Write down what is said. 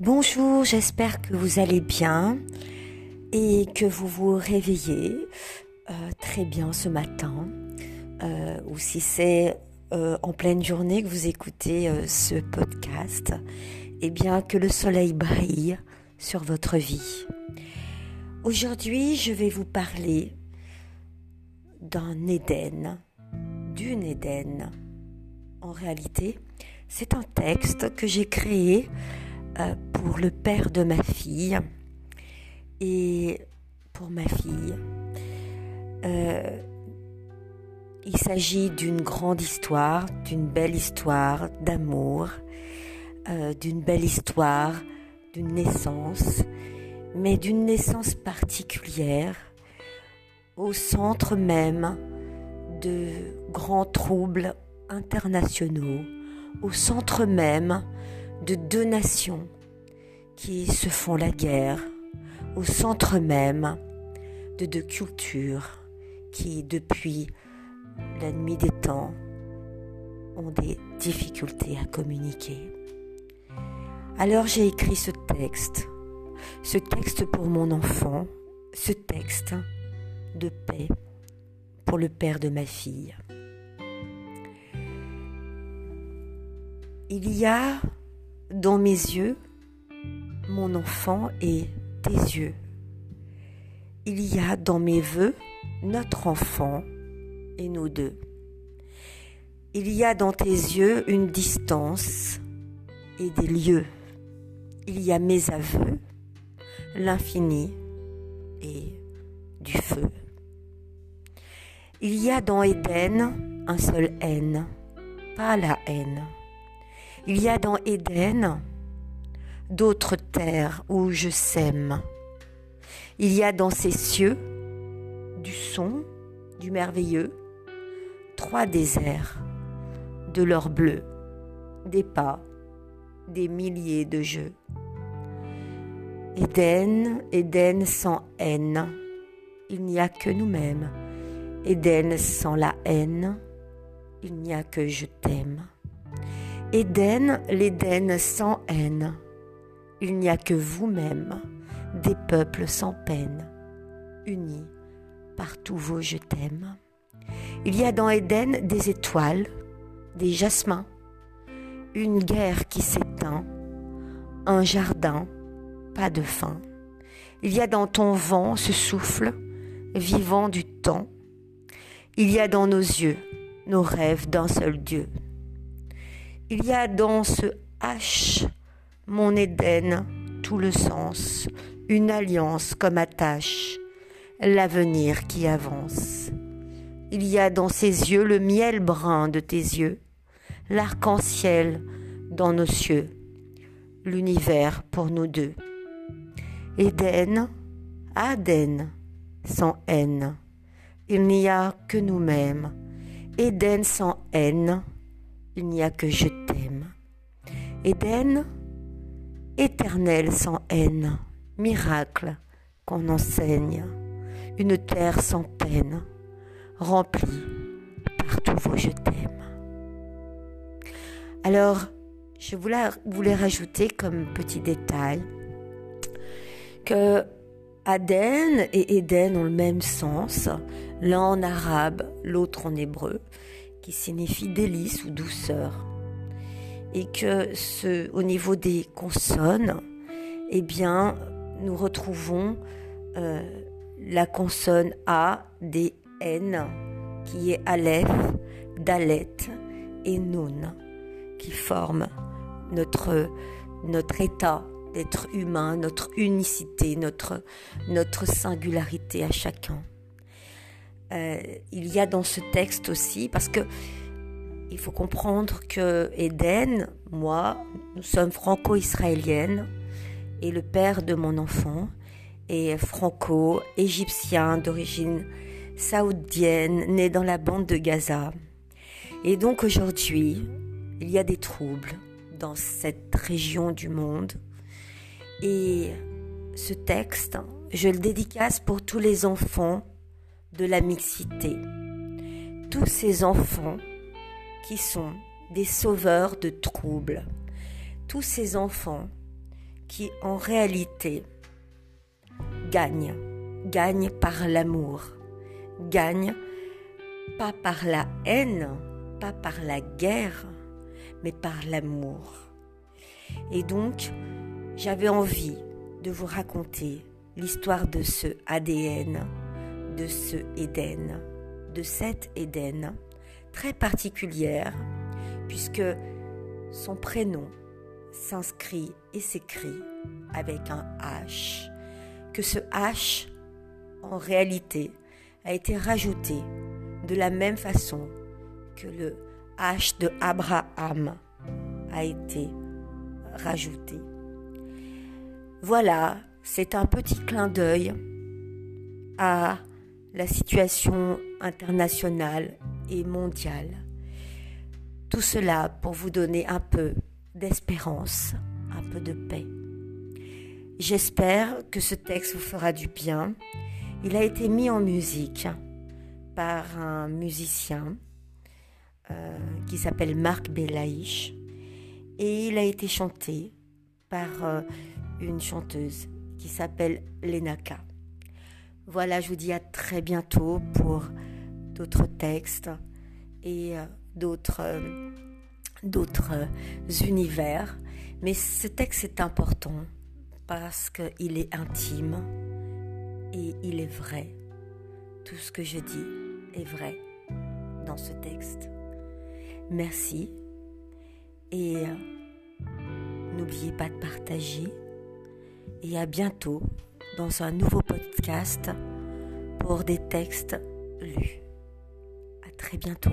Bonjour, j'espère que vous allez bien et que vous vous réveillez euh, très bien ce matin. Euh, ou si c'est euh, en pleine journée que vous écoutez ce podcast, eh bien que le soleil brille sur votre vie. Aujourd'hui, je vais vous parler d'un Éden, d'une Éden. En réalité, c'est un texte que j'ai créé pour le père de ma fille et pour ma fille. Euh, il s'agit d'une grande histoire, d'une belle histoire d'amour, euh, d'une belle histoire d'une naissance, mais d'une naissance particulière au centre même de grands troubles internationaux, au centre même de deux nations qui se font la guerre au centre même de deux cultures qui, depuis la nuit des temps, ont des difficultés à communiquer. Alors j'ai écrit ce texte, ce texte pour mon enfant, ce texte de paix pour le père de ma fille. Il y a dans mes yeux, mon enfant et tes yeux. Il y a dans mes voeux notre enfant et nous deux. Il y a dans tes yeux une distance et des lieux. Il y a mes aveux, l'infini et du feu. Il y a dans Éden un seul haine, pas la haine. Il y a dans Éden d'autres terres où je sème. Il y a dans ces cieux du son, du merveilleux, trois déserts, de l'or bleu, des pas, des milliers de jeux. Éden, Éden sans haine, il n'y a que nous-mêmes. Éden sans la haine, il n'y a que je t'aime. Éden, l'Éden sans haine. Il n'y a que vous-même, des peuples sans peine, unis par tous vos je t'aime. Il y a dans Éden des étoiles, des jasmins, une guerre qui s'éteint, un jardin, pas de fin. Il y a dans ton vent ce souffle vivant du temps. Il y a dans nos yeux nos rêves d'un seul Dieu. Il y a dans ce H, mon Éden, tout le sens, une alliance comme attache, l'avenir qui avance. Il y a dans ses yeux le miel brun de tes yeux, l'arc-en-ciel dans nos cieux, l'univers pour nous deux. Éden, Aden, sans haine, il n'y a que nous-mêmes. Éden sans haine, il n'y a que je t'aime. Éden, éternel sans haine, miracle qu'on enseigne, une terre sans peine, remplie par tous vos je t'aime. Alors, je voulais, rajouter comme petit détail que Aden et Éden ont le même sens, l'un en arabe, l'autre en hébreu qui signifie délice ou douceur. Et que ce, au niveau des consonnes, eh bien, nous retrouvons euh, la consonne A, D, N, qui est Aleph, Dalet et Nun, qui forment notre, état d'être humain, notre unicité, notre singularité à chacun. Euh, il y a dans ce texte aussi, parce que il faut comprendre que Eden, moi, nous sommes franco-israéliennes et le père de mon enfant est franco-égyptien d'origine saoudienne, né dans la bande de Gaza. Et donc aujourd'hui, il y a des troubles dans cette région du monde. Et ce texte, je le dédicace pour tous les enfants de la mixité. Tous ces enfants qui sont des sauveurs de troubles. Tous ces enfants qui en réalité gagne, gagne par l'amour, gagne pas par la haine, pas par la guerre, mais par l'amour. Et donc, j'avais envie de vous raconter l'histoire de ce ADN, de ce Éden, de cette Éden, très particulière, puisque son prénom s'inscrit et s'écrit avec un H, que ce H, en réalité, a été rajouté de la même façon que le H de Abraham a été rajouté. Voilà, c'est un petit clin d'œil à la situation internationale et mondiale. Tout cela pour vous donner un peu d'espérance, un peu de paix. J'espère que ce texte vous fera du bien. Il a été mis en musique par un musicien euh, qui s'appelle Marc Belaïch et il a été chanté par euh, une chanteuse qui s'appelle Lenaka. Voilà, je vous dis à très bientôt pour d'autres textes et euh, d'autres d'autres univers. Mais ce texte est important parce qu'il est intime et il est vrai. Tout ce que je dis est vrai dans ce texte. Merci et euh, n'oubliez pas de partager et à bientôt dans un nouveau podcast pour des textes lus. À très bientôt.